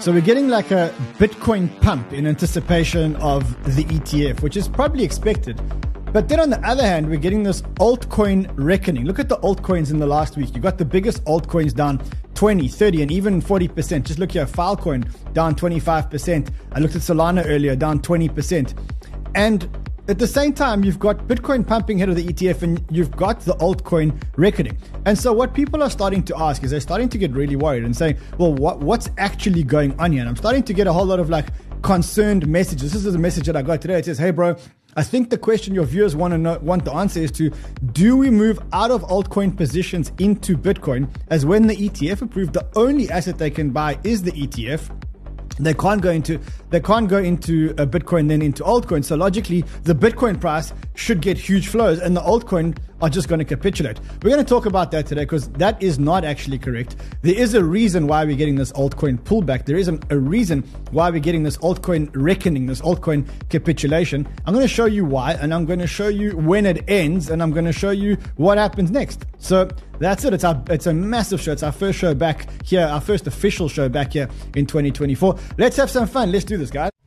So we're getting like a Bitcoin pump in anticipation of the ETF, which is probably expected. But then on the other hand, we're getting this altcoin reckoning. Look at the altcoins in the last week. You got the biggest altcoins down 20, 30, and even 40%. Just look here, Filecoin down 25%. I looked at Solana earlier, down 20%. And at the same time, you've got Bitcoin pumping ahead of the ETF and you've got the altcoin reckoning. And so, what people are starting to ask is they're starting to get really worried and saying, well, what, what's actually going on here? And I'm starting to get a whole lot of like concerned messages. This is a message that I got today. It says, hey, bro, I think the question your viewers want to know, want the answer is to do we move out of altcoin positions into Bitcoin as when the ETF approved the only asset they can buy is the ETF they can't go into they can't go into a Bitcoin then into altcoin. So logically, the Bitcoin price should get huge flows, and the altcoin are just going to capitulate. We're going to talk about that today because that is not actually correct. There is a reason why we're getting this altcoin pullback. There is a, a reason why we're getting this altcoin reckoning, this altcoin capitulation. I'm going to show you why, and I'm going to show you when it ends, and I'm going to show you what happens next. So that's it. It's our it's a massive show. It's our first show back here, our first official show back here in 2024. Let's have some fun. Let's do this, guys.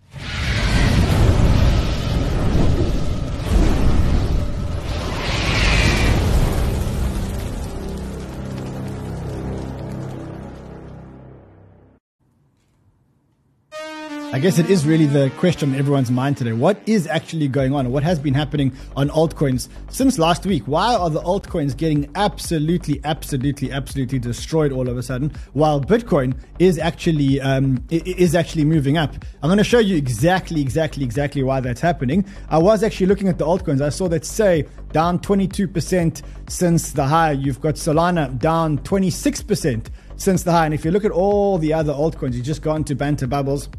I guess it is really the question on everyone's mind today. What is actually going on? What has been happening on altcoins since last week? Why are the altcoins getting absolutely, absolutely, absolutely destroyed all of a sudden, while Bitcoin is actually um, is actually moving up? I'm going to show you exactly, exactly, exactly why that's happening. I was actually looking at the altcoins. I saw that Sei down 22% since the high. You've got Solana down 26% since the high. And if you look at all the other altcoins, you just go into Banter Bubbles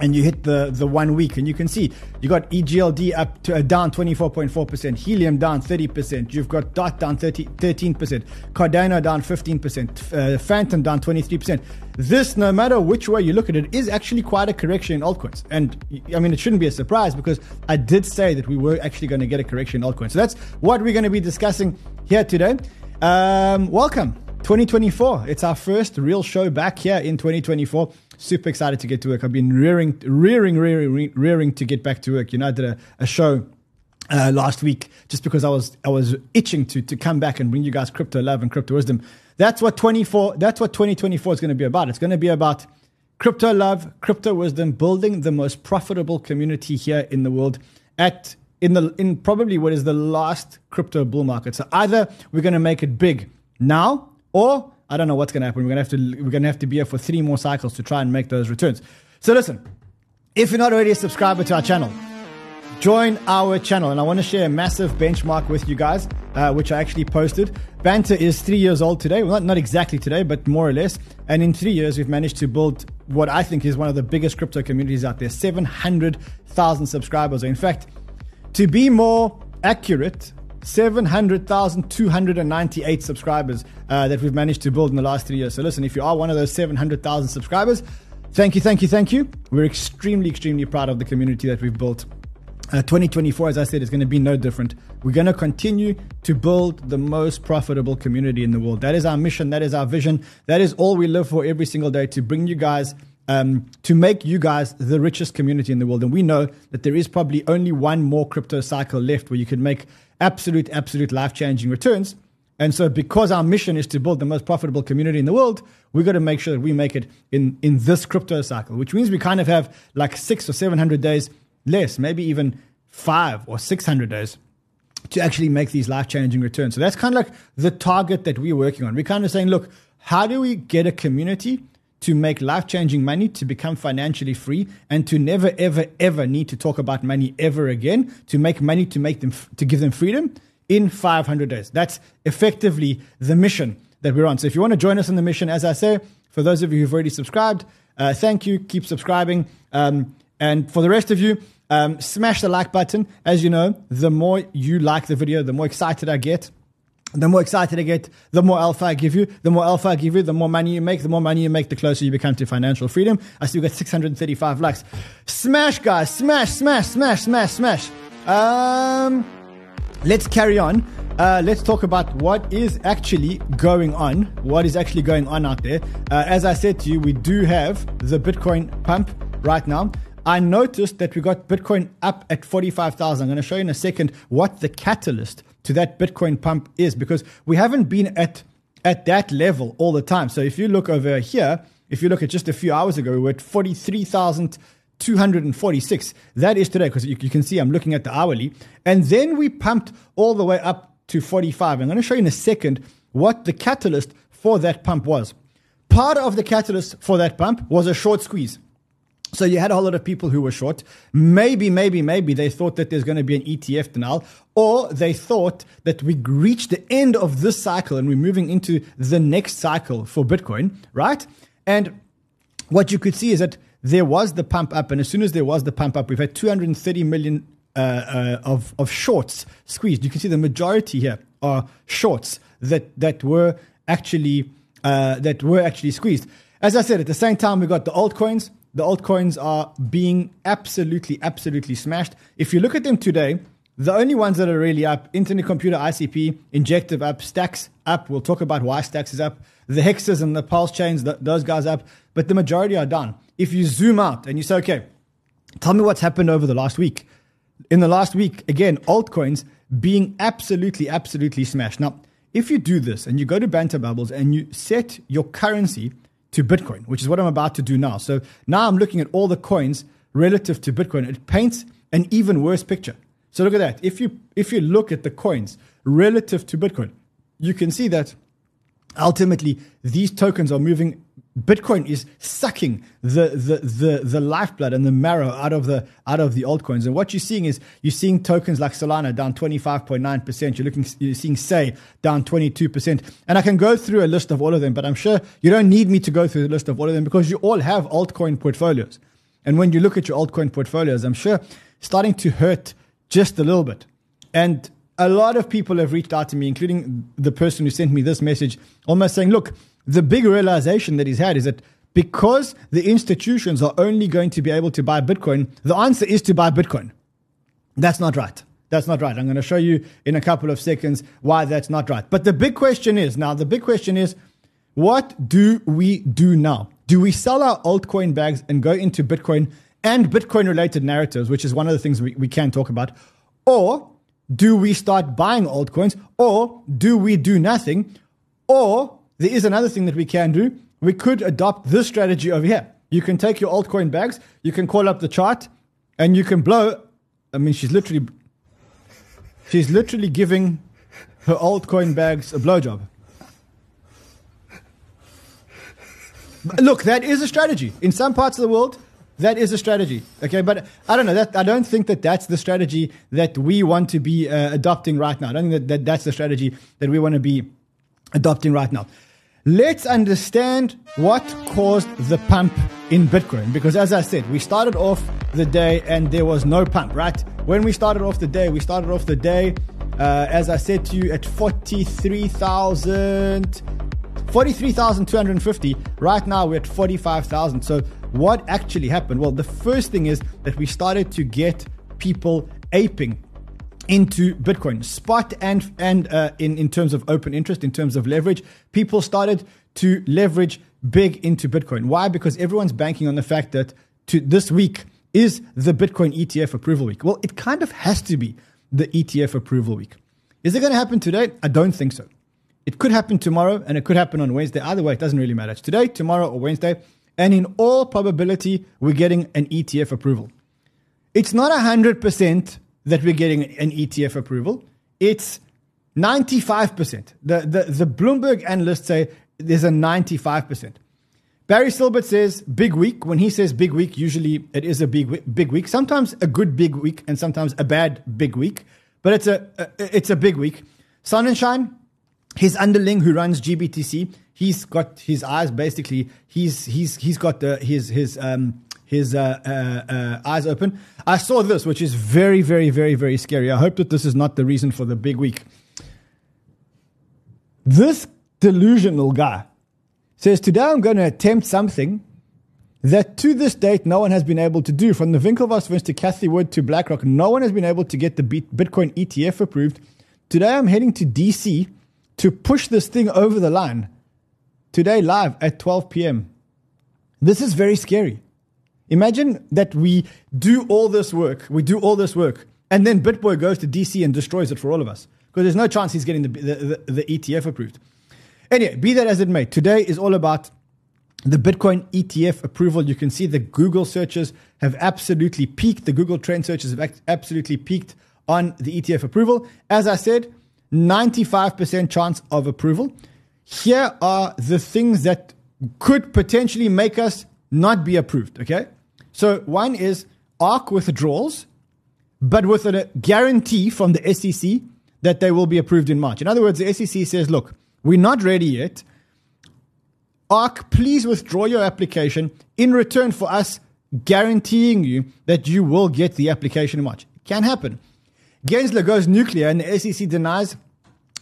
and you hit the, the one week and you can see you got EGLD up to uh, down 24.4%, Helium down 30%, you've got DOT down 30, 13%, Cardano down 15%, uh, Fantom down 23%. This, no matter which way you look at it, is actually quite a correction in altcoins. And I mean, it shouldn't be a surprise because I did say that we were actually going to get a correction in altcoins. So that's what we're going to be discussing here today. Um, welcome. 2024. It's our first real show back here in 2024 super excited to get to work. I've been rearing, rearing, rearing, rearing to get back to work. You know, I did a, a show uh, last week just because I was I was itching to to come back and bring you guys crypto love and crypto wisdom. That's what 24. That's what 2024 is going to be about. It's going to be about crypto love, crypto wisdom, building the most profitable community here in the world at in the in probably what is the last crypto bull market. So either we're going to make it big now or I don't know what's going to happen. We're going to have to we're going to have to be here for three more cycles to try and make those returns. So listen, if you're not already a subscriber to our channel, join our channel. And I want to share a massive benchmark with you guys, uh, which I actually posted. Banter is three years old today. Well, not, not exactly today, but more or less. And in three years, we've managed to build what I think is one of the biggest crypto communities out there 700,000 subscribers. In fact, to be more accurate, 700,298 subscribers uh, that we've managed to build in the last three years. So, listen, if you are one of those 700,000 subscribers, thank you, thank you, thank you. We're extremely, extremely proud of the community that we've built. Uh, 2024, as I said, is going to be no different. We're going to continue to build the most profitable community in the world. That is our mission. That is our vision. That is all we live for every single day to bring you guys um, to make you guys the richest community in the world. And we know that there is probably only one more crypto cycle left where you could make absolute, absolute life changing returns. And so, because our mission is to build the most profitable community in the world, we've got to make sure that we make it in, in this crypto cycle, which means we kind of have like six or 700 days less, maybe even five or 600 days to actually make these life changing returns. So, that's kind of like the target that we're working on. We're kind of saying, look, how do we get a community to make life changing money, to become financially free, and to never, ever, ever need to talk about money ever again, to make money, to make them, to give them freedom in 500 days. That's effectively the mission that we're on. So if you want to join us on the mission, as I say, for those of you who've already subscribed, uh, thank you. Keep subscribing. Um, and for the rest of you, um, smash the like button. As you know, the more you like the video, the more excited I get the more excited I get, the more alpha I give you. The more alpha I give you, the more money you make. The more money you make, the closer you become to financial freedom. I still got 635 likes. Smash, guys. Smash, smash, smash, smash, smash. Um, let's carry on. uh, let's talk about what is actually going on. What is actually going on out there? Uh, as I said to you, we do have the Bitcoin pump right now. I noticed that we got Bitcoin up at 45,000. I'm going to show you in a second what the catalyst to that Bitcoin pump is because we haven't been at, at that level all the time. So if you look over here, if you look at just a few hours ago, we were at 43,246. That is today because you, you can see I'm looking at the hourly. And then we pumped all the way up to 45. I'm going to show you in a second what the catalyst for that pump was. Part of the catalyst for that pump was a short squeeze. So you had a whole lot of people who were short. Maybe, maybe, maybe they thought that there's going to be an ETF denial, or they thought that we reached the end of this cycle and we're moving into the next cycle for Bitcoin, right? And what you could see is that there was the pump up, and as soon as there was the pump up, we've had 230 million uh, uh, of, of shorts squeezed. You can see the majority here are shorts that, that were actually uh, that were actually squeezed. As I said, at the same time, we got the altcoins. The altcoins are being absolutely, absolutely smashed. If you look at them today, the only ones that are really up, Internet Computer ICP, Injective up, Stacks up. We'll talk about why Stacks is up. The Hexes and the Pulse chains, those guys up. But the majority are down. If you zoom out and you say, okay, tell me what's happened over the last week in the last week, again, altcoins being absolutely, absolutely smashed. Now, if you do this and you go to Banter Bubbles and you set your currency to Bitcoin, which is what I'm about to do now. So now I'm looking at all the coins relative to Bitcoin. It paints an even worse picture. So look at that. If you if you look at the coins relative to Bitcoin, you can see that ultimately these tokens are moving Bitcoin is sucking the, the, the, the lifeblood and the marrow out of the out of the altcoins. And what you're seeing is you're seeing tokens like Solana down 25.9%. You're looking you're seeing Sei down 22%. And I can go through a list of all of them, but I'm sure you don't need me to go through the list of all of them because you all have altcoin portfolios. And when you look at your altcoin portfolios, I'm sure starting to hurt just a little bit. And a lot of people have reached out to me, including the person who sent me this message, almost saying, look, the big realization that he's had is that because the institutions are only going to be able to buy Bitcoin, the answer is to buy Bitcoin. That's not right. That's not right. I'm going to show you in a couple of seconds why that's not right. But the big question is now, the big question is what do we do now? Do we sell our altcoin bags and go into Bitcoin and Bitcoin related narratives, which is one of the things we, we can talk about? Or do we start buying altcoins? Or do we do nothing? Or there is another thing that we can do. We could adopt this strategy over here. You can take your altcoin bags, you can call up the chart, and you can blow. I mean, she's literally, she's literally giving her altcoin bags a blowjob. Look, that is a strategy. In some parts of the world, that is a strategy. Okay, but I don't know. That I don't think that that's the strategy that we want to be uh, adopting right now. I don't think that, that that's the strategy that we want to be adopting right now. Let's understand what caused the pump in Bitcoin. Because as I said, we started off the day and there was no pump, right? When we started off the day, we started off the day, uh, as I said to you, at 43,000. 43,250. Right now we're at 45,000. So what actually happened? Well, the first thing is that we started to get people aping into Bitcoin, spot and and uh, in in terms of open interest, in terms of leverage, people started to leverage big into Bitcoin. Why? Because everyone's banking on the fact that to this week is the Bitcoin ETF approval week. Well, it kind of has to be the ETF approval week. Is it going to happen today? I don't think so. It could happen tomorrow and it could happen on Wednesday. Either way, it doesn't really matter. It's today, tomorrow, or Wednesday. And in all probability, we're getting an ETF approval. It's not 100% that we're getting an ETF approval. It's 95%. The, the, the Bloomberg analysts say there's a 95%. Barry Silbert says big week. When he says big week, usually it is a big big week. Sometimes a good big week, and sometimes a bad big week. But it's a, a it's a big week. Sonnenshein, his underling who runs GBTC, he's got his eyes basically. He's he's he's got the his his um his uh, uh, uh, eyes open. I saw this, which is very, very, very, very scary. I hope that this is not the reason for the big week. This delusional guy says, Today I'm going to attempt something that to this date no one has been able to do. From the Winklevoss to Cathie Wood to BlackRock, no one has been able to get the Bitcoin ETF approved Today I'm heading to DC to push this thing over the line. Today, live at 12 p.m. This is very scary. Imagine that we do all this work, we do all this work, and then BitBoy goes to DC and destroys it for all of us. Because there's no chance he's getting the, the, the, the ETF approved. Anyway, be that as it may, today is all about the Bitcoin ETF approval. You can see the Google searches have absolutely peaked. The Google trend searches have absolutely peaked on the ETF approval. As I said, 95% chance of approval. Here are the things that could potentially make us not be approved. Okay. So one is ARK withdrawals, but with a guarantee from the SEC that they will be approved in March. In other words, the SEC says, look, we're not ready yet. ARK, please withdraw your application in return for us guaranteeing you that you will get the application in March. It can happen. Gensler goes nuclear and the SEC denies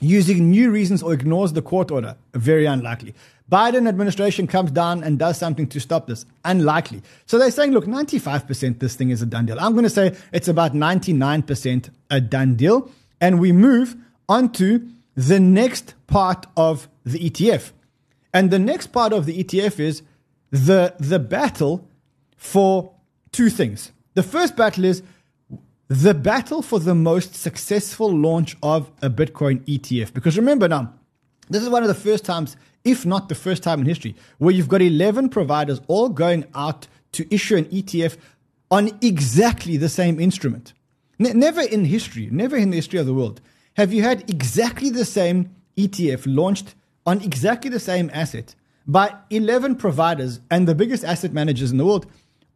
using new reasons or ignores the court order. Very unlikely. Biden administration comes down and does something to stop this. Unlikely. So they're saying, look, 95% this thing is a done deal. I'm going to say it's about 99% a done deal. And we move on to the next part of the ETF. And the next part of the ETF is the, the battle for two things. The first battle is the battle for the most successful launch of a Bitcoin ETF. Because remember now, this is one of the first times, if not the first time in history, where you've got 11 providers all going out to issue an ETF on exactly the same instrument. never in history, never in the history of the world, have you had exactly the same ETF launched on exactly the same asset by 11 providers and the biggest asset managers in the world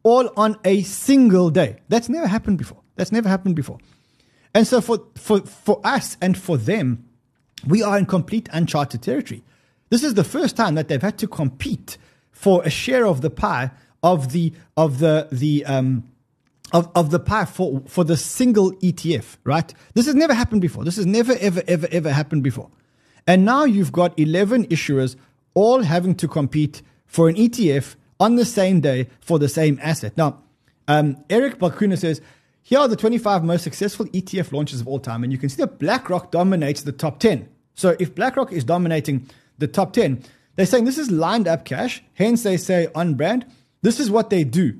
all on a single day. That's never happened before. That's never happened before. And so for, for, for us and for them, we are in complete uncharted territory. This is the first time that they've had to compete for a share of the pie of the of the the um, of, of the pie for, for the single ETF, right? This has never happened before. This has never, ever, ever, ever happened before. And now you've got 11 issuers all having to compete for an ETF on the same day for the same asset. Now, um, Eric Balchunas says, here are the 25 most successful ETF launches of all time. And you can see that BlackRock dominates the top 10. So if BlackRock is dominating the top 10, they're saying this is lined up cash. Hence, they say on brand. This is what they do.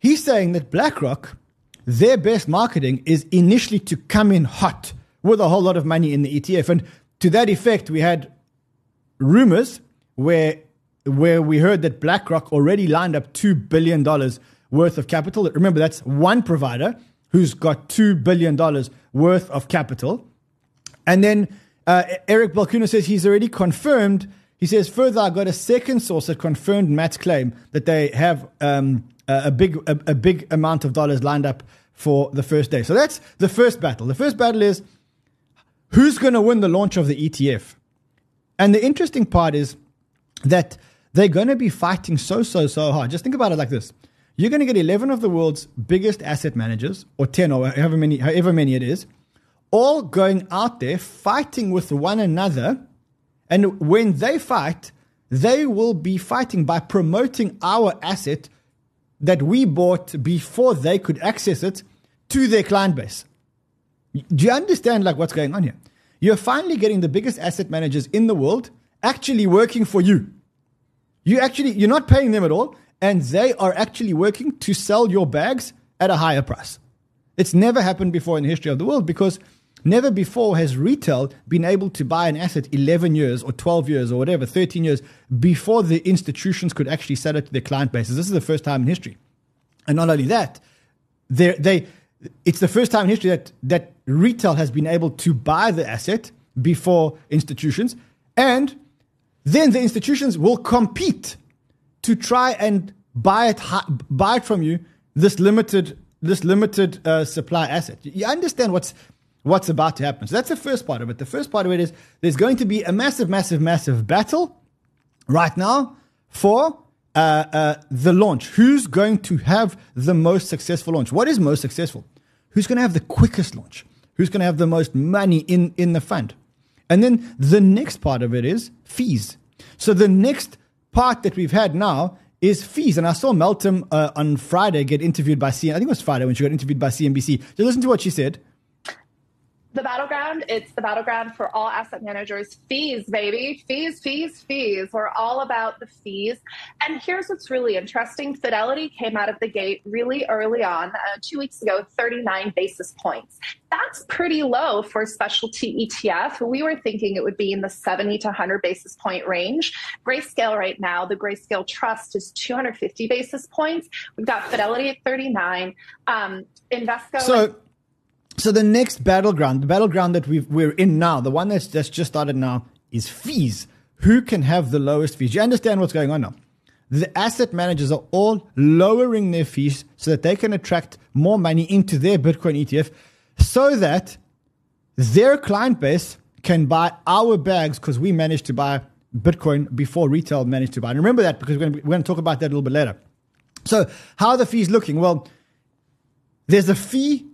He's saying that BlackRock, their best marketing is initially to come in hot with a whole lot of money in the ETF. And to that effect, we had rumors where where we heard that BlackRock already lined up $2 billion worth of capital. Remember, that's one provider who's got $2 billion worth of capital. And then uh, Eric Balchunas says he's already confirmed. He says, further, I got a second source that confirmed Matt's claim that they have um, a big a, a big amount of dollars lined up for the first day. So that's the first battle. The first battle is who's going to win the launch of the ETF. And the interesting part is that they're going to be fighting so so so hard. Just think about it like this. You're going to get 11 of the world's biggest asset managers or 10 or however many however many it is all going out there fighting with one another and when they fight they will be fighting by promoting our asset that we bought before they could access it to their client base. Do you understand like what's going on here? You're finally getting the biggest asset managers in the world actually working for you. You actually you're not paying them at all and they are actually working to sell your bags at a higher price. It's never happened before in the history of the world because never before has retail been able to buy an asset 11 years or 12 years or whatever, 13 years before the institutions could actually sell it to their client bases. This is the first time in history. And not only that, they, it's the first time in history that, that retail has been able to buy the asset before institutions. And then the institutions will compete to try and buy it, buy it from you, this limited, this limited uh, supply asset. You understand what's, what's about to happen. So that's the first part of it. The first part of it is there's going to be a massive, massive, massive battle right now for uh, uh, the launch. Who's going to have the most successful launch? What is most successful? Who's going to have the quickest launch? Who's going to have the most money in, in the fund? And then the next part of it is fees. So the next part that we've had now is fees. And I saw Meltem uh, on Friday get interviewed by CNBC. I think it was Friday when she got interviewed by CNBC. So listen to what she said. The battleground. It's the battleground for all asset managers. Fees, baby. Fees, fees, fees. We're all about the fees. And here's what's really interesting Fidelity came out of the gate really early on, uh, two weeks ago, 39 basis points. That's pretty low for a specialty ETF. We were thinking it would be in the 70 to 100 basis point range. Grayscale right now, the Grayscale Trust is 250 basis points. We've got Fidelity at 39. Um, Invesco. So, so the next battleground, the battleground that we we're in now, the one that's, that's just started now, is fees. Who can have the lowest fees? You understand what's going on now? The asset managers are all lowering their fees so that they can attract more money into their Bitcoin ETF so that their client base can buy our bags because we managed to buy Bitcoin before retail managed to buy. And remember that because we're going, to, we're going to talk about that a little bit later. So, how are the fees looking? Well, there's a fee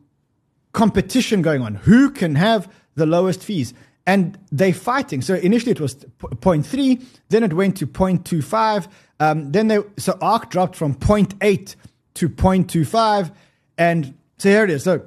competition going on. Who can have the lowest fees? And they're fighting. So initially it was 0.3, then it went to 0.25. Um, then they, so ARK dropped from 0.8 to 0.25. And so here it is. So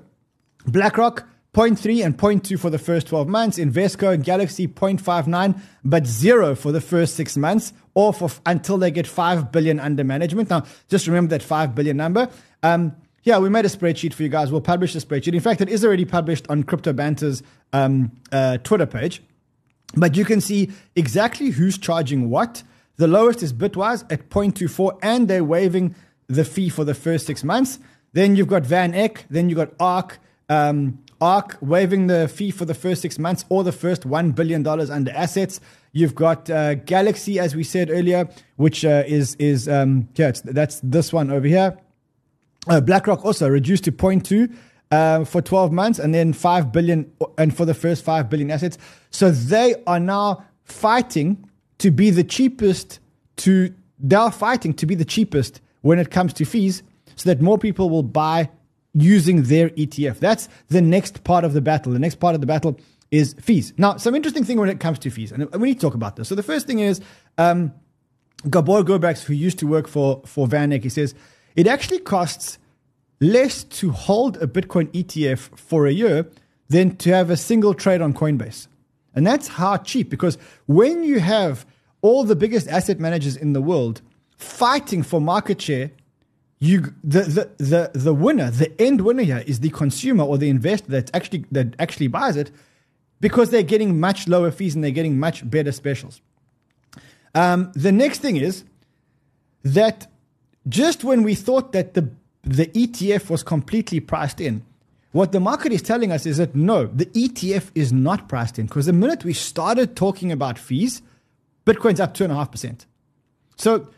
BlackRock 0.3 and 0.2 for the first 12 months. Invesco and Galaxy 0.59, but zero for the first six months or for until they get 5 billion under management. Now, just remember that 5 billion number. Um, yeah, we made a spreadsheet for you guys. We'll publish the spreadsheet. In fact, it is already published on Crypto Banter's um, uh, Twitter page. But you can see exactly who's charging what. The lowest is Bitwise at 0.24, and they're waiving the fee for the first six months. Then you've got Van Eck, then you've got ARK, um, ARK waiving the fee for the first six months or the first $1 billion under assets. You've got uh, Galaxy, as we said earlier, which uh, is, is um, yeah, that's this one over here. Uh, BlackRock also reduced to 0.2 uh, for 12 months and then 5 billion and for the first 5 billion assets. So they are now fighting to be the cheapest to they are fighting to be the cheapest when it comes to fees so that more people will buy using their ETF. That's the next part of the battle. The next part of the battle is fees. Now, some interesting thing when it comes to fees, and we need to talk about this. So the first thing is um, Gabor Gurbacs, who used to work for, for VanEck, he says, it actually costs less to hold a Bitcoin ETF for a year than to have a single trade on Coinbase. And that's how cheap, because when you have all the biggest asset managers in the world fighting for market share, you the, the, the, the winner, the end winner here is the consumer or the investor that actually that actually buys it because they're getting much lower fees and they're getting much better specials. Um, the next thing is that just when we thought that the the ETF was completely priced in. What the market is telling us is that no, the ETF is not priced in because the minute we started talking about fees, Bitcoin's up 2.5%. So,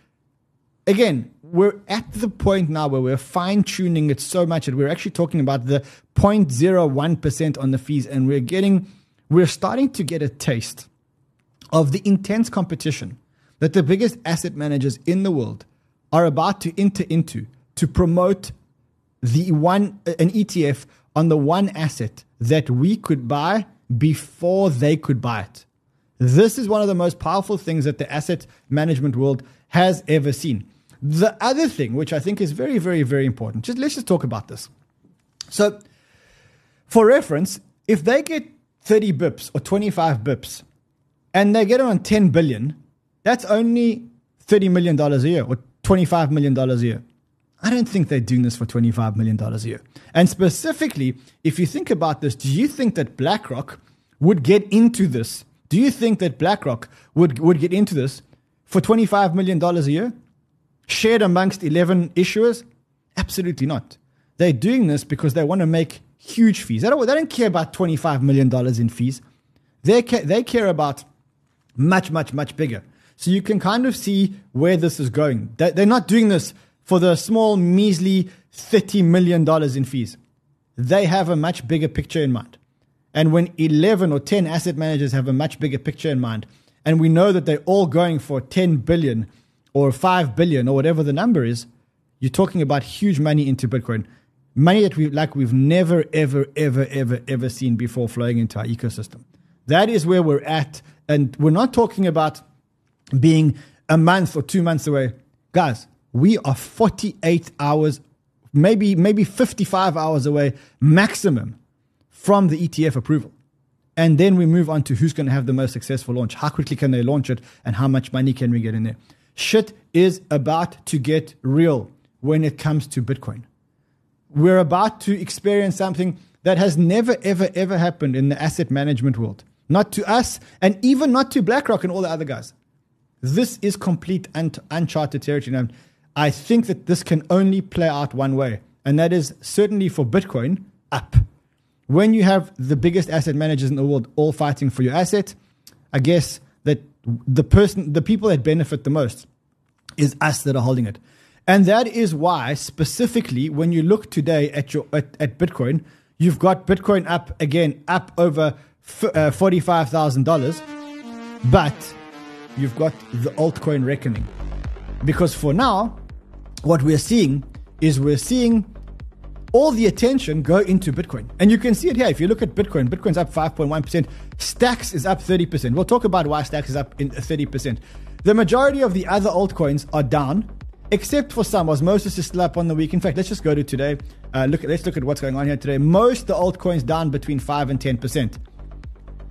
again, we're at the point now where we're fine tuning it so much that we're actually talking about the 0.01% on the fees, and we're getting, we're starting to get a taste of the intense competition that the biggest asset managers in the world are about to enter into to promote the one an ETF on the one asset that we could buy before they could buy it. This is one of the most powerful things that the asset management world has ever seen. The other thing, which I think is very, very, very important, just let's just talk about this. So, for reference, if they get 30 bips or 25 bips and they get on 10 billion, that's only $30 million a year or $25 million a year. I don't think they're doing this for $25 million a year. And specifically, if you think about this, do you think that BlackRock would get into this? Do you think that BlackRock would, would get into this for $25 million a year? Shared amongst 11 issuers? Absolutely not. They're doing this because they want to make huge fees. They don't, they don't care about $25 million in fees. They care, they care about much, much, much bigger. So you can kind of see where this is going. They're not doing this for the small, measly $30 million in fees. They have a much bigger picture in mind. And when 11 or 10 asset managers have a much bigger picture in mind, and we know that they're all going for 10 billion or 5 billion or whatever the number is, you're talking about huge money into Bitcoin. Money that we like we've never, ever, ever, ever, ever seen before flowing into our ecosystem. That is where we're at. And we're not talking about being a month or two months away. Guys, we are 48 hours, maybe, maybe 55 hours away maximum from the ETF approval. And then we move on to who's going to have the most successful launch. How quickly can they launch it? And how much money can we get in there? Shit is about to get real when it comes to Bitcoin. We're about to experience something that has never, ever, ever happened in the asset management world. Not to us, and even not to BlackRock and all the other guys. This is complete un- uncharted territory. And I think that this can only play out one way, and that is certainly for Bitcoin up. When you have the biggest asset managers in the world all fighting for your asset, I guess that the person, the people that benefit the most is us that are holding it. And that is why, specifically, when you look today at, your, at, at Bitcoin, you've got Bitcoin up again, up over f- uh, $45,000, but you've got the altcoin reckoning. Because for now, what we're seeing is we're seeing all the attention go into Bitcoin. And you can see it here. If you look at Bitcoin, Bitcoin's up 5.1%. Stacks is up 30%. We'll talk about why Stacks is up in 30%. The majority of the other altcoins are down, except for some. Osmosis is still up on the week. In fact, let's just go to today. Uh, look, let's look at what's going on here today. Most the altcoins down between 5 and 10%.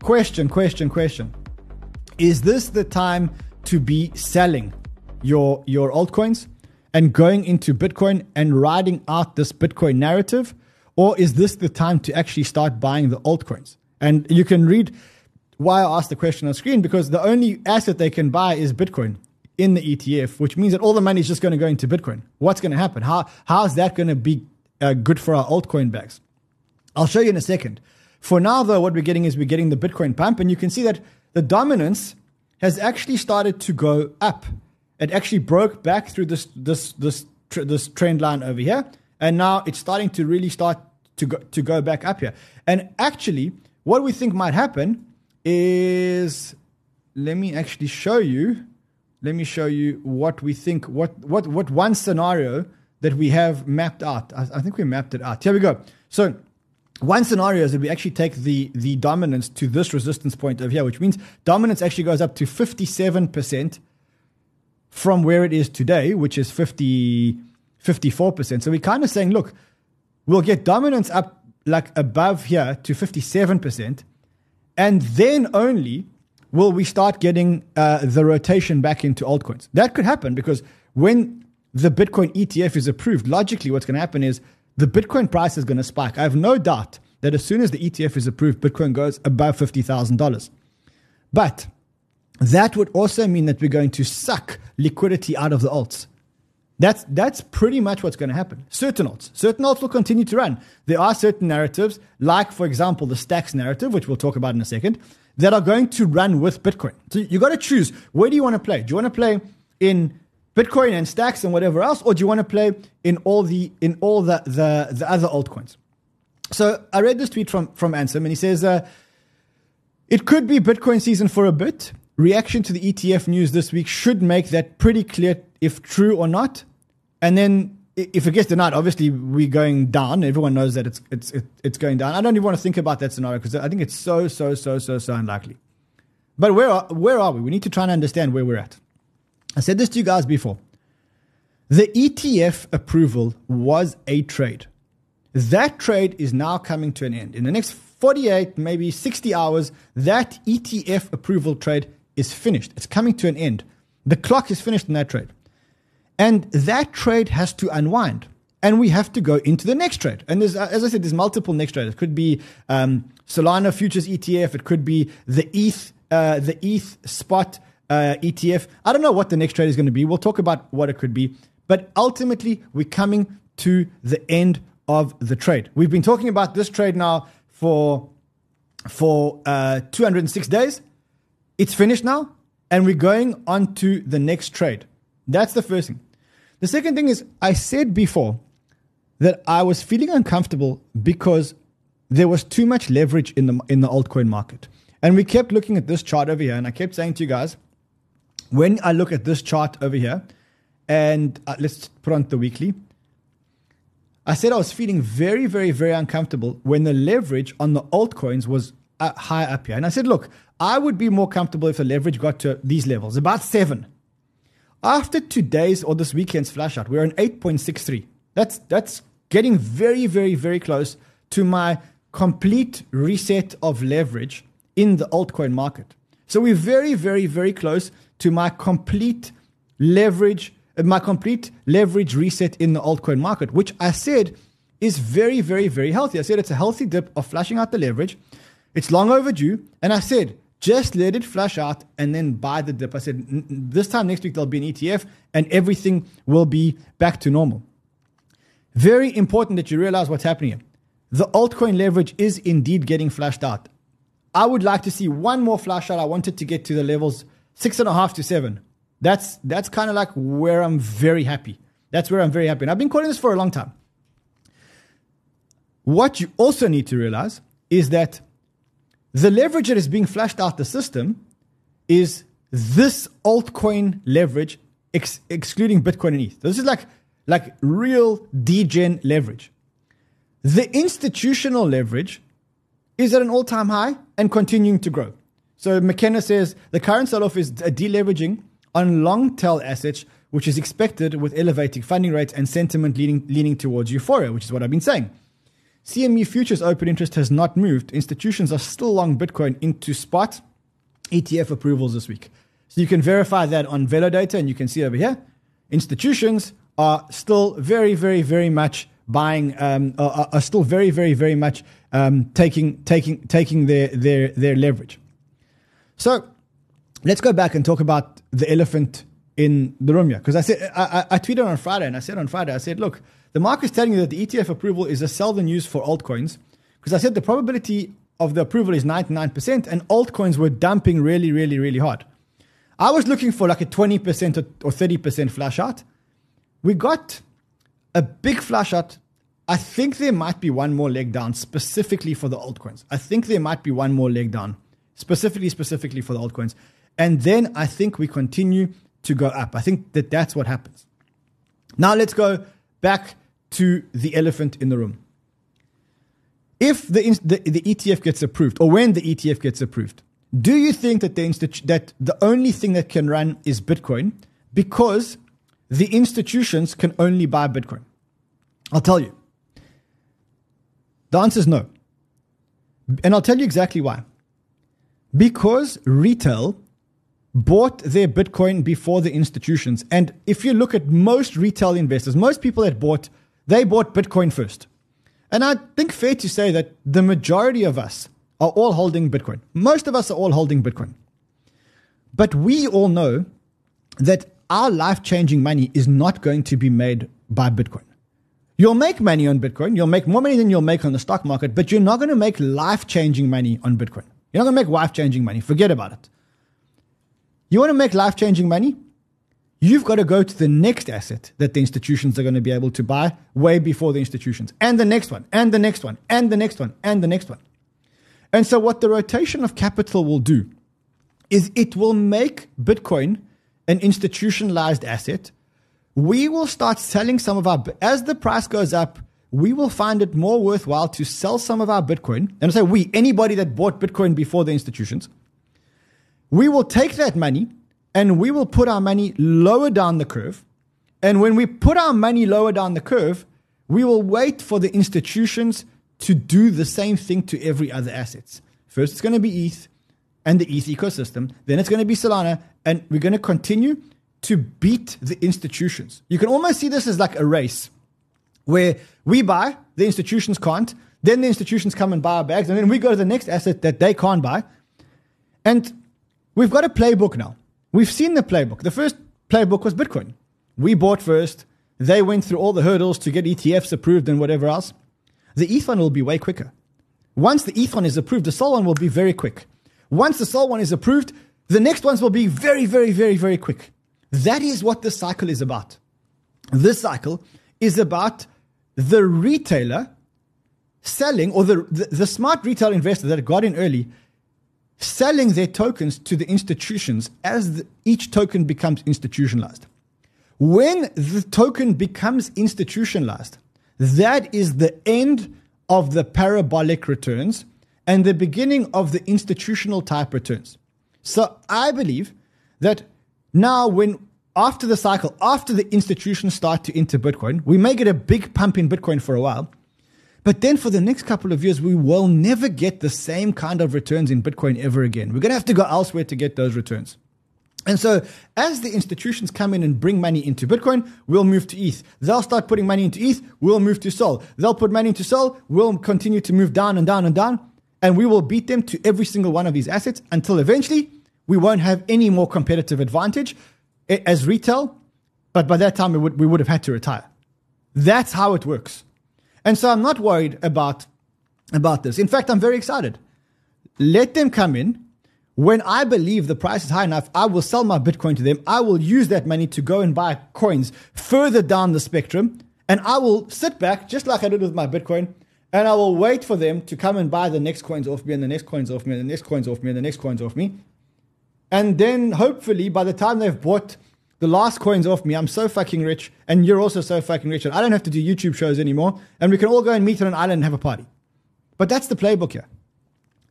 Question, question, question. Is this the time to be selling your your altcoins and going into Bitcoin and riding out this Bitcoin narrative? Or is this the time to actually start buying the altcoins? And you can read why I asked the question on screen because the only asset they can buy is Bitcoin in the ETF, which means that all the money is just going to go into Bitcoin. What's going to happen? How, how is that going to be uh, good for our altcoin bags? I'll show you in a second. For now, though, what we're getting is we're getting the Bitcoin pump, and you can see that the dominance has actually started to go up. It actually broke back through this this this this trend line over here, and now it's starting to really start to go to go back up here. And actually, what we think might happen is, let me actually show you. Let me show you what we think. What what what one scenario that we have mapped out. I, I think we mapped it out. Here we go. So one scenario is that we actually take the, the dominance to this resistance point over here, which means dominance actually goes up to 57% from where it is today, which is 50, 54%. So we're kind of saying, look, we'll get dominance up like above here to 57%, and then only will we start getting uh, the rotation back into altcoins. That could happen because when the Bitcoin ETF is approved, logically what's going to happen is the Bitcoin price is going to spike. I have no doubt that as soon as the ETF is approved, Bitcoin goes above $50,000. But that would also mean that we're going to suck liquidity out of the alts. That's, that's pretty much what's going to happen. Certain alts. Certain alts will continue to run. There are certain narratives, like, for example, the stacks narrative, which we'll talk about in a second, that are going to run with Bitcoin. So you got to choose where do you want to play? Do you want to play in Bitcoin and stacks and whatever else, or do you want to play in all the in all the the, the other altcoins? So I read this tweet from from Ansem, and he says uh, it could be Bitcoin season for a bit. Reaction to the ETF news this week should make that pretty clear if true or not. And then if it gets denied, obviously we're going down. Everyone knows that it's it's it's going down. I don't even want to think about that scenario because I think it's so so so so so unlikely. But where are, where are we? We need to try and understand where we're at. I said this to you guys before. The ETF approval was a trade. That trade is now coming to an end. In the next 48, maybe 60 hours, that ETF approval trade is finished. It's coming to an end. The clock is finished in that trade. And that trade has to unwind. And we have to go into the next trade. And as I said, there's multiple next trades. It could be um, Solana futures ETF. It could be the ETH, uh, the ETH spot uh, ETF. I don't know what the next trade is going to be. We'll talk about what it could be. But ultimately, we're coming to the end of the trade. We've been talking about this trade now for for uh, 206 days. It's finished now, and we're going on to the next trade. That's the first thing. The second thing is, I said before that I was feeling uncomfortable because there was too much leverage in the in the altcoin market, and we kept looking at this chart over here, and I kept saying to you guys when I look at this chart over here, and uh, let's put on the weekly, I said I was feeling very, very, very uncomfortable when the leverage on the altcoins was uh, high up here. And I said, look, I would be more comfortable if the leverage got to these levels, about seven. After today's or this weekend's flash out, we're on 8.63. That's, that's getting very, very, very close to my complete reset of leverage in the altcoin market. So we're very, very, very close to my complete leverage, uh, my complete leverage reset in the altcoin market, which I said is very, very, very healthy. I said it's a healthy dip of flashing out the leverage. It's long overdue. And I said, just let it flush out and then buy the dip. I said, this time next week, there'll be an ETF and everything will be back to normal. Very important that you realize what's happening here. The altcoin leverage is indeed getting flashed out. I would like to see one more flash out. I wanted to get to the levels six and a half to seven. That's that's kind of like where I'm very happy. That's where I'm very happy. And I've been calling this for a long time. What you also need to realize is that the leverage that is being flashed out the system is this altcoin leverage, ex- excluding Bitcoin and ETH. This is like, like real degen leverage. The institutional leverage is at an all time high and continuing to grow. So McKenna says the current sell off is a deleveraging on long tail assets, which is expected with elevating funding rates and sentiment leaning, leaning towards euphoria, which is what I've been saying. CME futures open interest has not moved. Institutions are still long Bitcoin into spot ETF approvals this week. So you can verify that on Velo data and you can see over here. Institutions are still very, very, very much buying, um, are, are, still very, very, very much um, taking, taking, taking their, their, their leverage. So let's go back and talk about the elephant in the room here. Because I said, I, I, tweeted on Friday and I said on Friday, I said, look, the market's telling you that the ETF approval is a the news for altcoins because I said the probability of the approval is 99% and altcoins were dumping really, really, really hard. I was looking for like a 20% or 30% flash out. We got a big flash out. I think there might be one more leg down specifically for the altcoins. I think there might be one more leg down specifically, specifically for the altcoins. And then I think we continue to go up. I think that that's what happens. Now let's go back to the elephant in the room. If the, the, the ETF gets approved, or when the ETF gets approved, do you think that the, that the only thing that can run is Bitcoin because the institutions can only buy Bitcoin? I'll tell you. The answer is no. And I'll tell you exactly why. Because retail bought their Bitcoin before the institutions. And if you look at most retail investors, most people that bought they bought Bitcoin first. And I think fair to say that the majority of us are all holding Bitcoin. Most of us are all holding Bitcoin. But we all know that our life changing money is not going to be made by Bitcoin. You'll make money on Bitcoin. You'll make more money than you'll make on the stock market, but you're not going to make life changing money on Bitcoin. You're not going to make life changing money. Forget about it. You want to make life changing money? You've got to go to the next asset that the institutions are going to be able to buy way before the institutions, and the next one, and the next one, and the next one, and the next one. And so, what the rotation of capital will do is it will make Bitcoin an institutionalized asset. We will start selling some of our, as the price goes up, we will find it more worthwhile to sell some of our Bitcoin. And I say we, anybody that bought Bitcoin before the institutions, we will take that money and we will put our money lower down the curve. And when we put our money lower down the curve, we will wait for the institutions to do the same thing to every other assets. First, it's going to be ETH and the ETH ecosystem. Then it's going to be Solana. And we're going to continue to beat the institutions. You can almost see this as like a race where we buy, the institutions can't. Then the institutions come and buy our bags. And then we go to the next asset that they can't buy. And we've got a playbook now. We've seen the playbook. The first playbook was Bitcoin. We bought first. They went through all the hurdles to get ETFs approved and whatever else. The ETH one will be way quicker. Once the ETH one is approved, the Sol one will be very quick. Once the Sol one is approved, the next ones will be very, very, very, very quick. That is what this cycle is about. This cycle is about the retailer selling, or the, the, the smart retail investor that got in early selling their tokens to the institutions as the, each token becomes institutionalized. When the token becomes institutionalized, that is the end of the parabolic returns and the beginning of the institutional type returns. So I believe that now, when after the cycle, after the institutions start to enter Bitcoin, we may get a big pump in Bitcoin for a while. But then for the next couple of years, we will never get the same kind of returns in Bitcoin ever again. We're going to have to go elsewhere to get those returns. And so, as the institutions come in and bring money into Bitcoin, we'll move to ETH. They'll start putting money into ETH, we'll move to Sol. They'll put money into Sol, we'll continue to move down and down and down, and we will beat them to every single one of these assets until eventually we won't have any more competitive advantage eh, as retail. But by that time, we would, we would have had to retire. That's how it works. And so, I'm not worried about, about this. In fact, I'm very excited. Let them come in when I believe the price is high enough, I will sell my Bitcoin to them. I will use that money to go and buy coins further down the spectrum. And I will sit back, just like I did with my Bitcoin, and I will wait for them to come and buy the next coins off me, and the next coins off me, and the next coins off me, and the next coins off me. And then hopefully, by the time they've bought the last coins off me, I'm so fucking rich, and you're also so fucking rich, and I don't have to do YouTube shows anymore, and we can all go and meet on an island and have a party. But that's the playbook here.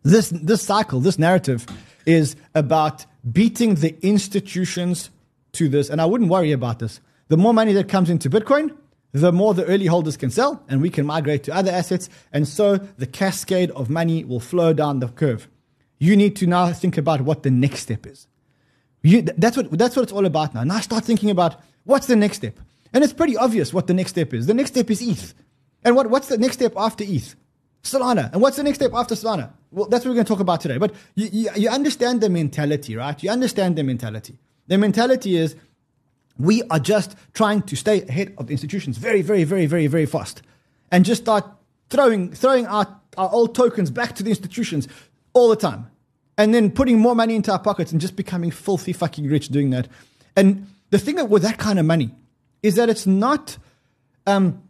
This, this cycle, this narrative is about beating the institutions to this. And I wouldn't worry about this. The more money that comes into Bitcoin, the more the early holders can sell and we can migrate to other assets. And so the cascade of money will flow down the curve. You need to now think about what the next step is. You, that's, what, that's what it's all about now. Now start thinking about what's the next step. And it's pretty obvious what the next step is. The next step is ETH. And what, what's the next step after ETH? Solana. And what's the next step after Solana? Well, that's what we're going to talk about today. But you, you, you understand the mentality, right? You understand the mentality. The mentality is we are just trying to stay ahead of the institutions very, very, very, very, very fast and just start throwing, throwing our, our old tokens back to the institutions all the time and then putting more money into our pockets and just becoming filthy fucking rich doing that. And the thing with that kind of money is that it's not, um,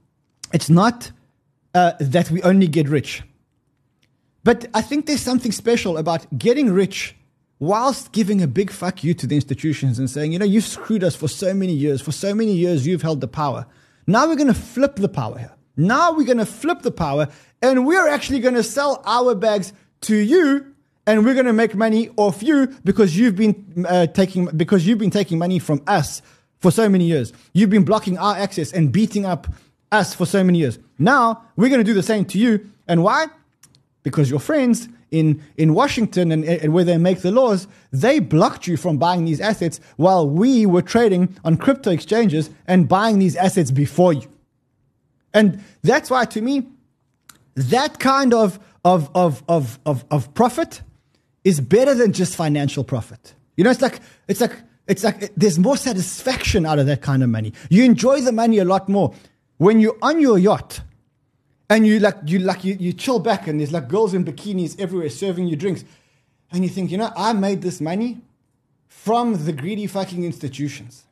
it's not uh, that we only get rich. But I think there's something special about getting rich whilst giving a big fuck you to the institutions and saying, you know, you've screwed us for so many years. For so many years, you've held the power. Now we're going to flip the power here. Now we're going to flip the power and we're actually going to sell our bags to you and we're going to make money off you because you've been uh, taking because you've been taking money from us for so many years. You've been blocking our access and beating up us for so many years. Now we're going to do the same to you. And why? Because your friends in, in Washington and, and, where they make the laws, they blocked you from buying these assets while we were trading on crypto exchanges and buying these assets before you. And that's why, to me, that kind of, of, of, of, of, of profit is better than just financial profit. You know, it's like, it's like, it's like there's more satisfaction out of that kind of money. You enjoy the money a lot more when you're on your yacht and you like you like you, you chill back and there's like girls in bikinis everywhere serving you drinks. And you think you know i made this money from the greedy fucking institutions.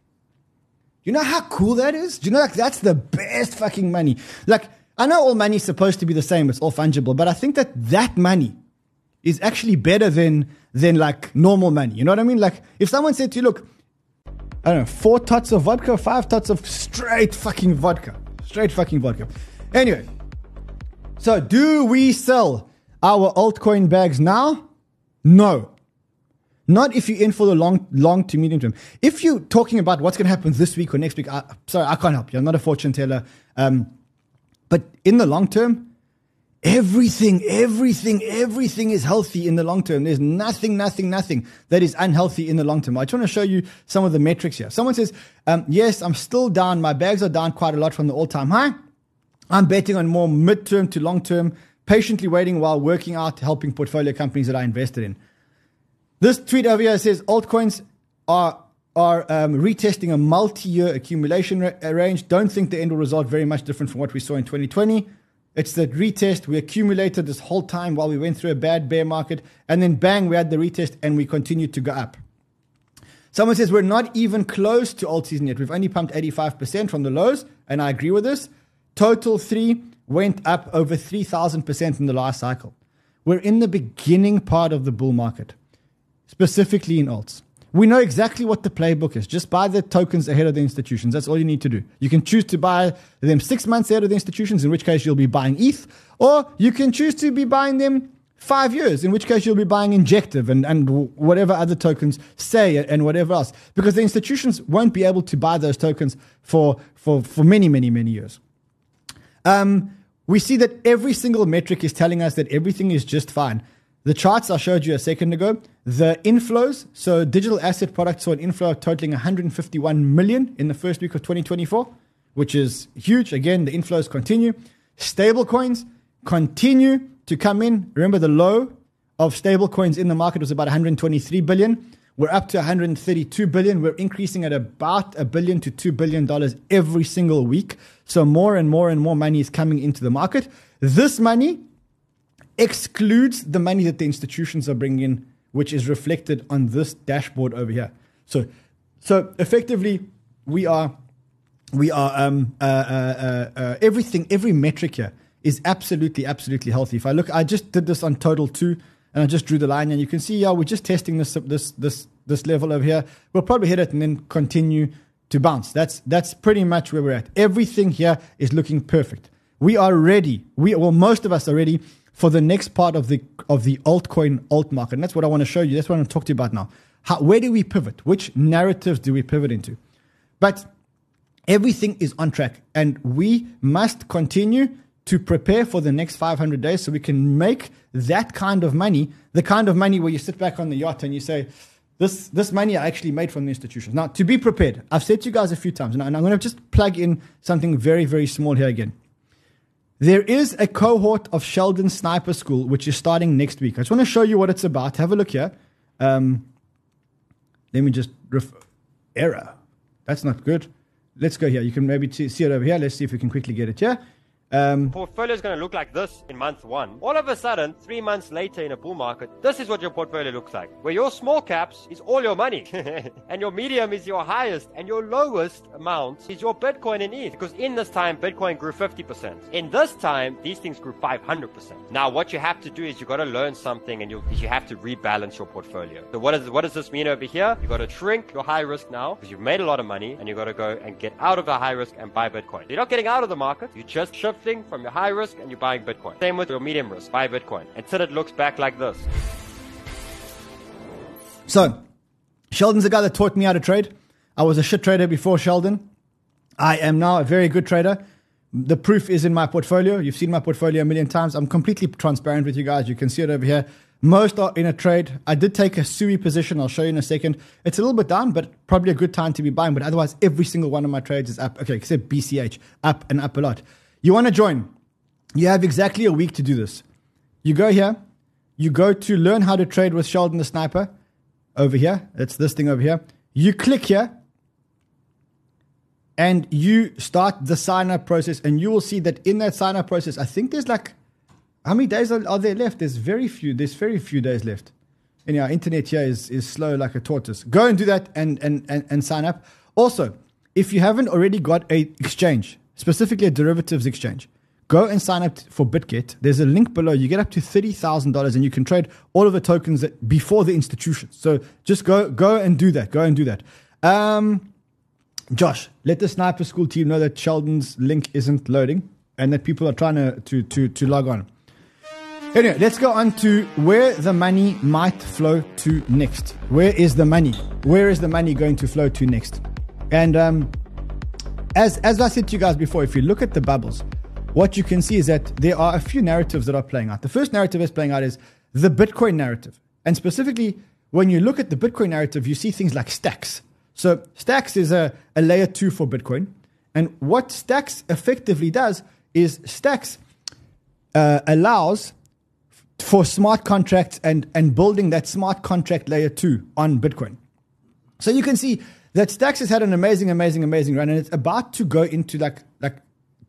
You know how cool that is? Do you know like that's the best fucking money. Like i know all money is supposed to be the same it's all fungible but i think that that money is actually better than than like normal money. You know what i mean? Like if someone said to you look i don't know four tots of vodka five tots of straight fucking vodka. Straight fucking vodka. Anyway so, do we sell our altcoin bags now? No. Not if you're in for the long, long to medium term. If you're talking about what's going to happen this week or next week, I, sorry, I can't help you. I'm not a fortune teller. Um, but in the long term, everything, everything, everything is healthy in the long term. There's nothing, nothing, nothing that is unhealthy in the long term. I just want to show you some of the metrics here. Someone says, um, yes, I'm still down. My bags are down quite a lot from the all time high. I'm betting on more midterm to long term, patiently waiting while working out helping portfolio companies that I invested in. This tweet over here says altcoins are are um, retesting a multi-year accumulation uh, range. Don't think the end will result very much different from what we saw in 2020. It's that retest we accumulated this whole time while we went through a bad bear market, and then bang, we had the retest and we continued to go up. Someone says we're not even close to alt season yet. We've only pumped 85% from the lows, and I agree with this. Total three went up over 3,000% in the last cycle. We're in the beginning part of the bull market, specifically in alts. We know exactly what the playbook is. Just buy the tokens ahead of the institutions. That's all you need to do. You can choose to buy them six months ahead of the institutions, in which case you'll be buying ETH, or you can choose to be buying them five years, in which case you'll be buying Injective and, and whatever other tokens Sei and whatever else, because the institutions won't be able to buy those tokens for, for, for many, many, many years. Um, we see that every single metric is telling us that everything is just fine. The charts I showed you a second ago, the inflows, so digital asset products saw an inflow totaling 151 million in the first week of 2024, which is huge. Again, the inflows continue. Stable coins continue to come in. Remember, the low of stable coins in the market was about 123 billion. We're up to 132 billion. We're increasing at about a billion to two billion dollars every single week. So more and more and more money is coming into the market. This money excludes the money that the institutions are bringing in, which is reflected on this dashboard over here. So, so effectively, we are, we are, um, uh, uh, uh, uh, everything, every metric here is absolutely, absolutely healthy. If I look, I just did this on total two, and I just drew the line, and you can see, yeah, we're just testing this, this, this, this level over here. We'll probably hit it and then continue to bounce. That's that's pretty much where we're at. Everything here is looking perfect. We are ready. We well, most of us are ready for the next part of the of the altcoin alt market. And that's what I want to show you. That's what I want to talk to you about now. How, where do we pivot? Which narratives do we pivot into? But everything is on track, and we must continue to prepare for the next 500 days so we can make that kind of money, the kind of money where you sit back on the yacht and you say, this, this money I actually made from the institutions. Now, to be prepared, I've said to you guys a few times, and I'm going to just plug in something very, very small here again. There is a cohort of Sheldon Sniper School which is starting next week. I just want to show you what it's about. Have a look here. Um, let me just ref- error. That's not good. Let's go here. You can maybe see it over here. Let's see if we can quickly get it here. Um, portfolio is going to look like this in month one. All of a sudden, three months later in a bull market, this is what your portfolio looks like. Where your small caps is all your money, and your medium is your highest, and your lowest amount is your Bitcoin and ETH. Because in this time, Bitcoin grew 50%. In this time, these things grew 500%. Now, what you have to do is you got to learn something, and you you have to rebalance your portfolio. So what does what does this mean over here? You got to shrink your high risk now because you've made a lot of money, and you got to go and get out of the high risk and buy Bitcoin. You're not getting out of the market. You just shift shifting from your high risk and you're buying Bitcoin. Same with your medium risk, buy Bitcoin until it looks back like this. So, Sheldon's the guy that taught me how to trade. I was a shit trader before Sheldon. I am now a very good trader. The proof is in my portfolio. You've seen my portfolio a million times. I'm completely transparent with you guys. You can see it over here. Most are in a trade. I did take a SUI position. I'll show you in a second. It's a little bit down, but probably a good time to be buying. But otherwise, every single one of my trades is up. Okay, except BCH, up and up a lot. You want to join? You have exactly a week to do this. You go here, you go to learn how to trade with Sheldon the Sniper over here. It's this thing over here. You click here and you start the sign up process, and you will see that in that sign up process, I think there's like how many days are, are there left? There's very few. There's very few days left. And our internet here is, is slow like a tortoise. Go and do that and, and, and, and sign up. Also, if you haven't already got a exchange, specifically a derivatives exchange, go and sign up for BitGet. There's a link below. You get up to $30,000 and you can trade all of the tokens that, before the institution. So just go, go and do that. Go and do that. Um, Josh, let the sniper school team know that Sheldon's link isn't loading and that people are trying to, to, to, to log on. Anyway, let's go on to where the money might flow to next. Where is the money? Where is the money going to flow to next? And um, as as I said to you guys before, if you look at the bubbles, what you can see is that there are a few narratives that are playing out. The first narrative that's playing out is the Bitcoin narrative. And specifically, when you look at the Bitcoin narrative, you see things like stacks. So stacks is a, a layer two for Bitcoin. And what stacks effectively does is stacks uh, allows for smart contracts and, and building that smart contract layer two on Bitcoin. So you can see that Stacks has had an amazing, amazing, amazing run, and it's about to go into like like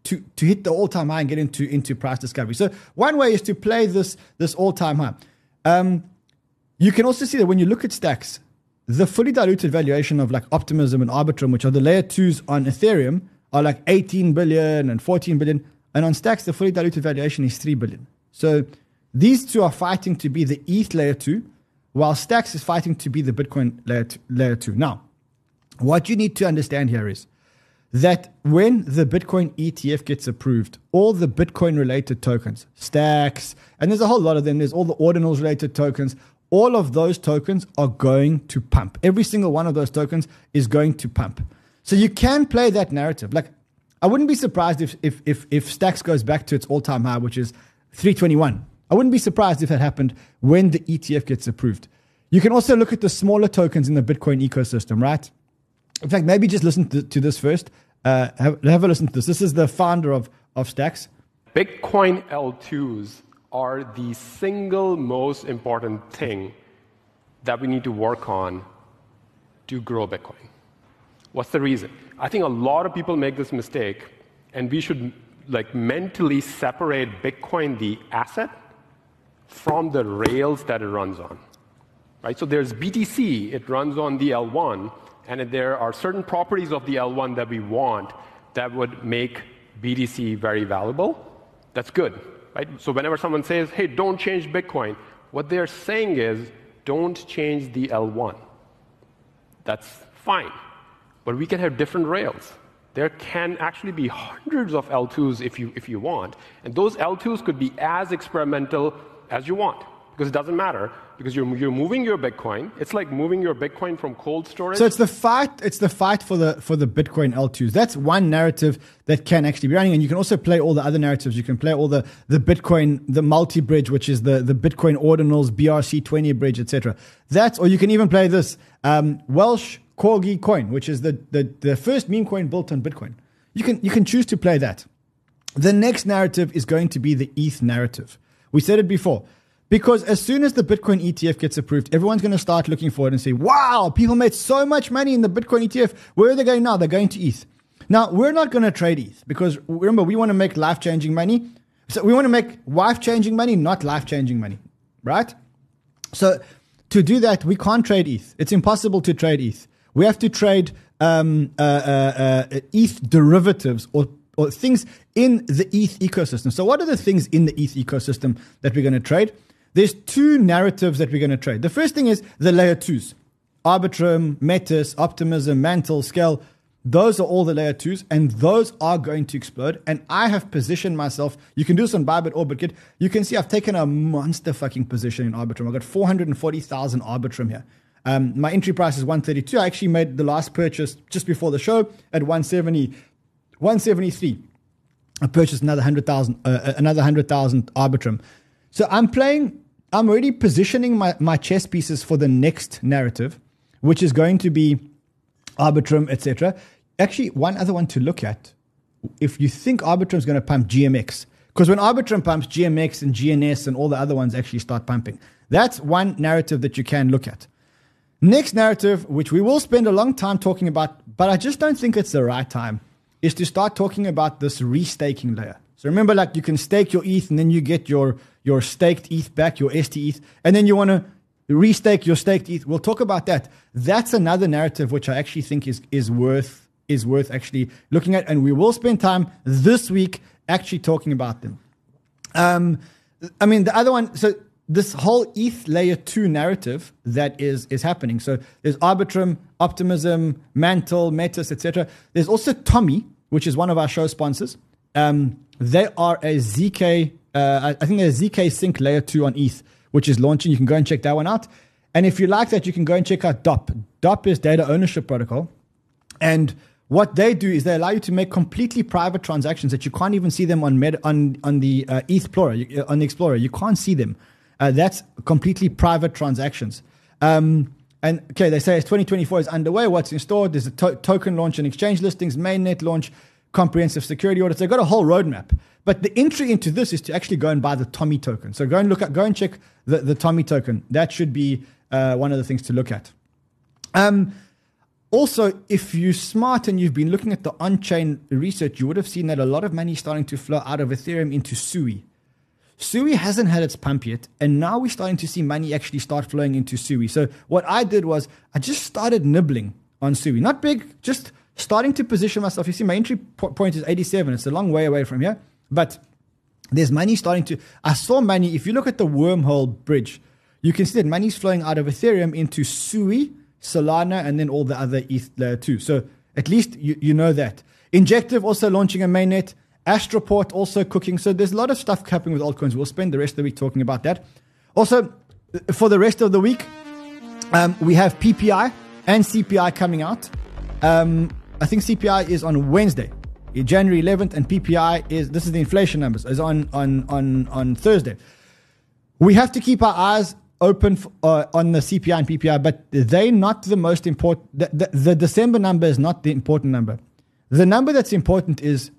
to, to hit the all time high and get into into price discovery. So one way is to play this this all time high. Um, you can also see that when you look at Stacks, the fully diluted valuation of like Optimism and Arbitrum, which are the layer twos on Ethereum, are like 18 billion and 14 billion, and on Stacks the fully diluted valuation is 3 billion. So these two are fighting to be the ETH layer two, while Stacks is fighting to be the Bitcoin layer two. Layer two. Now what you need to understand here is that when the Bitcoin ETF gets approved, all the Bitcoin related tokens, stacks, and there's a whole lot of them, there's all the ordinals related tokens, all of those tokens are going to pump. Every single one of those tokens is going to pump. So you can play that narrative. Like, I wouldn't be surprised if if if, if Stacks goes back to its all time high, which is 321. I wouldn't be surprised if that happened when the ETF gets approved. You can also look at the smaller tokens in the Bitcoin ecosystem, right? In fact, maybe just listen to, to this first. Uh, have, have a listen to this. This is the founder of, of Stacks. Bitcoin L2s are the single most important thing that we need to work on to grow Bitcoin. What's the reason? I think a lot of people make this mistake, and we should like mentally separate Bitcoin, the asset, from the rails that it runs on. Right? So there's BTC, it runs on the L1, and there are certain properties of the L1 that we want that would make BTC very valuable. That's good. Right? So whenever someone says, hey, don't change Bitcoin, what they're saying is, don't change the L1. That's fine. But we can have different rails. There can actually be hundreds of L2s if you, if you want. And those L2s could be as experimental as you want because it doesn't matter because you're, you're moving your Bitcoin. It's like moving your Bitcoin from cold storage. So it's the fight. It's the fight for the for the Bitcoin L2s. That's one narrative that can actually be running, and you can also play all the other narratives. You can play all the the Bitcoin, the multi bridge, which is the the Bitcoin ordinals, BRC twenty bridge, etc. That's or you can even play this um, Welsh Corgi coin, which is the, the the first meme coin built on Bitcoin. You can you can choose to play that. The next narrative is going to be the ETH narrative. We said it before. Because as soon as the Bitcoin ETF gets approved, everyone's going to start looking for it and say, wow, people made so much money in the Bitcoin ETF. Where are they going now? They're going to ETH. Now, we're not going to trade ETH because remember, we want to make life changing money. So we want to make wife changing money, not life changing money, right? So to do that, we can't trade ETH. It's impossible to trade ETH. We have to trade um, uh, uh, uh, ETH derivatives or, or things in the ETH ecosystem. So, what are the things in the ETH ecosystem that we're going to trade? There's two narratives that we're going to trade. The first thing is the layer twos Arbitrum, Metis, Optimism, Mantle, Scale. Those are all the layer twos, and those are going to explode. And I have positioned myself. You can do this on Bybit or. You can see I've taken a monster fucking position in Arbitrum. I've got 440,000 Arbitrum here. Um, my entry price is 132. I actually made the last purchase just before the show at 170, 173. I purchased another 100,000, uh, uh another 100,000 Arbitrum. So I'm playing, I'm already positioning my, my chess pieces for the next narrative, which is going to be Arbitrum, etc. Actually, one other one to look at, if you think Arbitrum is going to pump GMX, because when Arbitrum pumps, GMX and GNS and all the other ones actually start pumping. That's one narrative that you can look at. Next narrative, which we will spend a long time talking about, but I just don't think it's the right time, is to start talking about this restaking layer. So remember, like you can stake your ETH and then you get your your staked ETH back, your ST ETH, and then you want to restake your staked ETH. We'll talk about that. That's another narrative which I actually think is is worth is worth actually looking at, and we will spend time this week actually talking about them. Um, I mean, the other one. So this whole ETH layer two narrative that is is happening. So there's Arbitrum, Optimism, Mantle, Metis, etc. There's also Tomi, which is one of our show sponsors. Um, they are a ZK, uh, I think they're ZK Sync Layer 2 on ETH, which is launching. You can go and check that one out. And if you like that, you can go and check out DOP. DOP is Data Ownership Protocol. And what they do is they allow you to make completely private transactions that you can't even see them on Med- on on the uh, ETH Explorer uh, on the Explorer. You can't see them. Uh, that's completely private transactions. Um, and okay, they say 2024 is underway. What's in store? There's a to- token launch and exchange listings, mainnet launch, comprehensive security audits. They've got a whole roadmap. But the entry into this is to actually go and buy the Tomi token. So go and look at, go and check the, the Tomi token. That should be uh, one of the things to look at. Um, also, if you're smart and you've been looking at the on-chain research, you would have seen that a lot of money is starting to flow out of Ethereum into Sui. Sui hasn't had its pump yet, and now we're starting to see money actually start flowing into Sui. So what I did was I just started nibbling on Sui. Not big, just starting to position myself. You see, my entry point is 87. It's a long way away from here, but there's money starting to. I saw money. If you look at the wormhole bridge, you can see that money's flowing out of Ethereum into Sui, Solana, and then all the other ETH layer two. So at least you, you know that. Injective also launching a mainnet. Astroport also cooking. So there's a lot of stuff happening with altcoins. We'll spend the rest of the week talking about that. Also, for the rest of the week, um, we have PPI and CPI coming out. Um, I think CPI is on Wednesday. January 11th, and PPI is this is the inflation numbers is on on on on Thursday. We have to keep our eyes open f- uh, on the CPI and PPI, but they're not the most important. The, the, the December number is not the important number. The number that's important is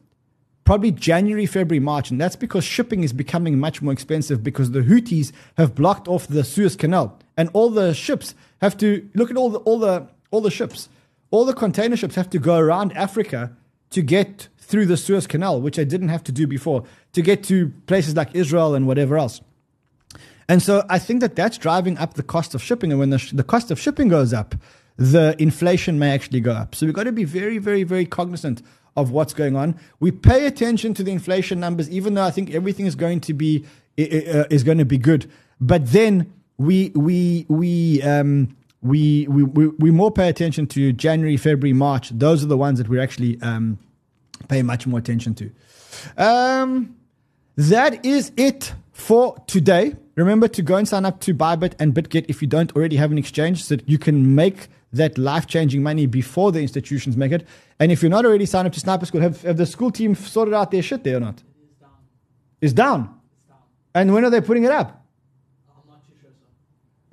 probably January, February, March, and that's because shipping is becoming much more expensive because the Houthis have blocked off the Suez Canal, and all the ships have to look at all the all the all the ships, all the container ships have to go around Africa to get through the Suez Canal, which they didn't have to do before, to get to places like Israel and whatever else. And so I think that that's driving up the cost of shipping. And when the, sh- the cost of shipping goes up, the inflation may actually go up. So we've got to be very, very, very cognizant of what's going on. We pay attention to the inflation numbers, even though I think everything is going to be uh, is going to be good. But then we we we um, we, we we we more pay attention to January, February, March. Those are the ones that we're actually um, pay much more attention to. Um, that is it for today. Remember to go and sign up to Bybit and BitGet if you don't already have an exchange so that you can make that life changing money before the institutions make it. And if you're not already signed up to Sniper School, have, have the school team sorted out their shit there or not? It's down. It's down. And when are they putting it up? I'm not too sure, sir.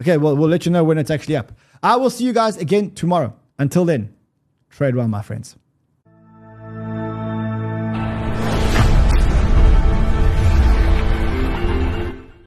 Okay, well, we'll let you know when it's actually up. I will see you guys again tomorrow. Until then, trade well, my friends.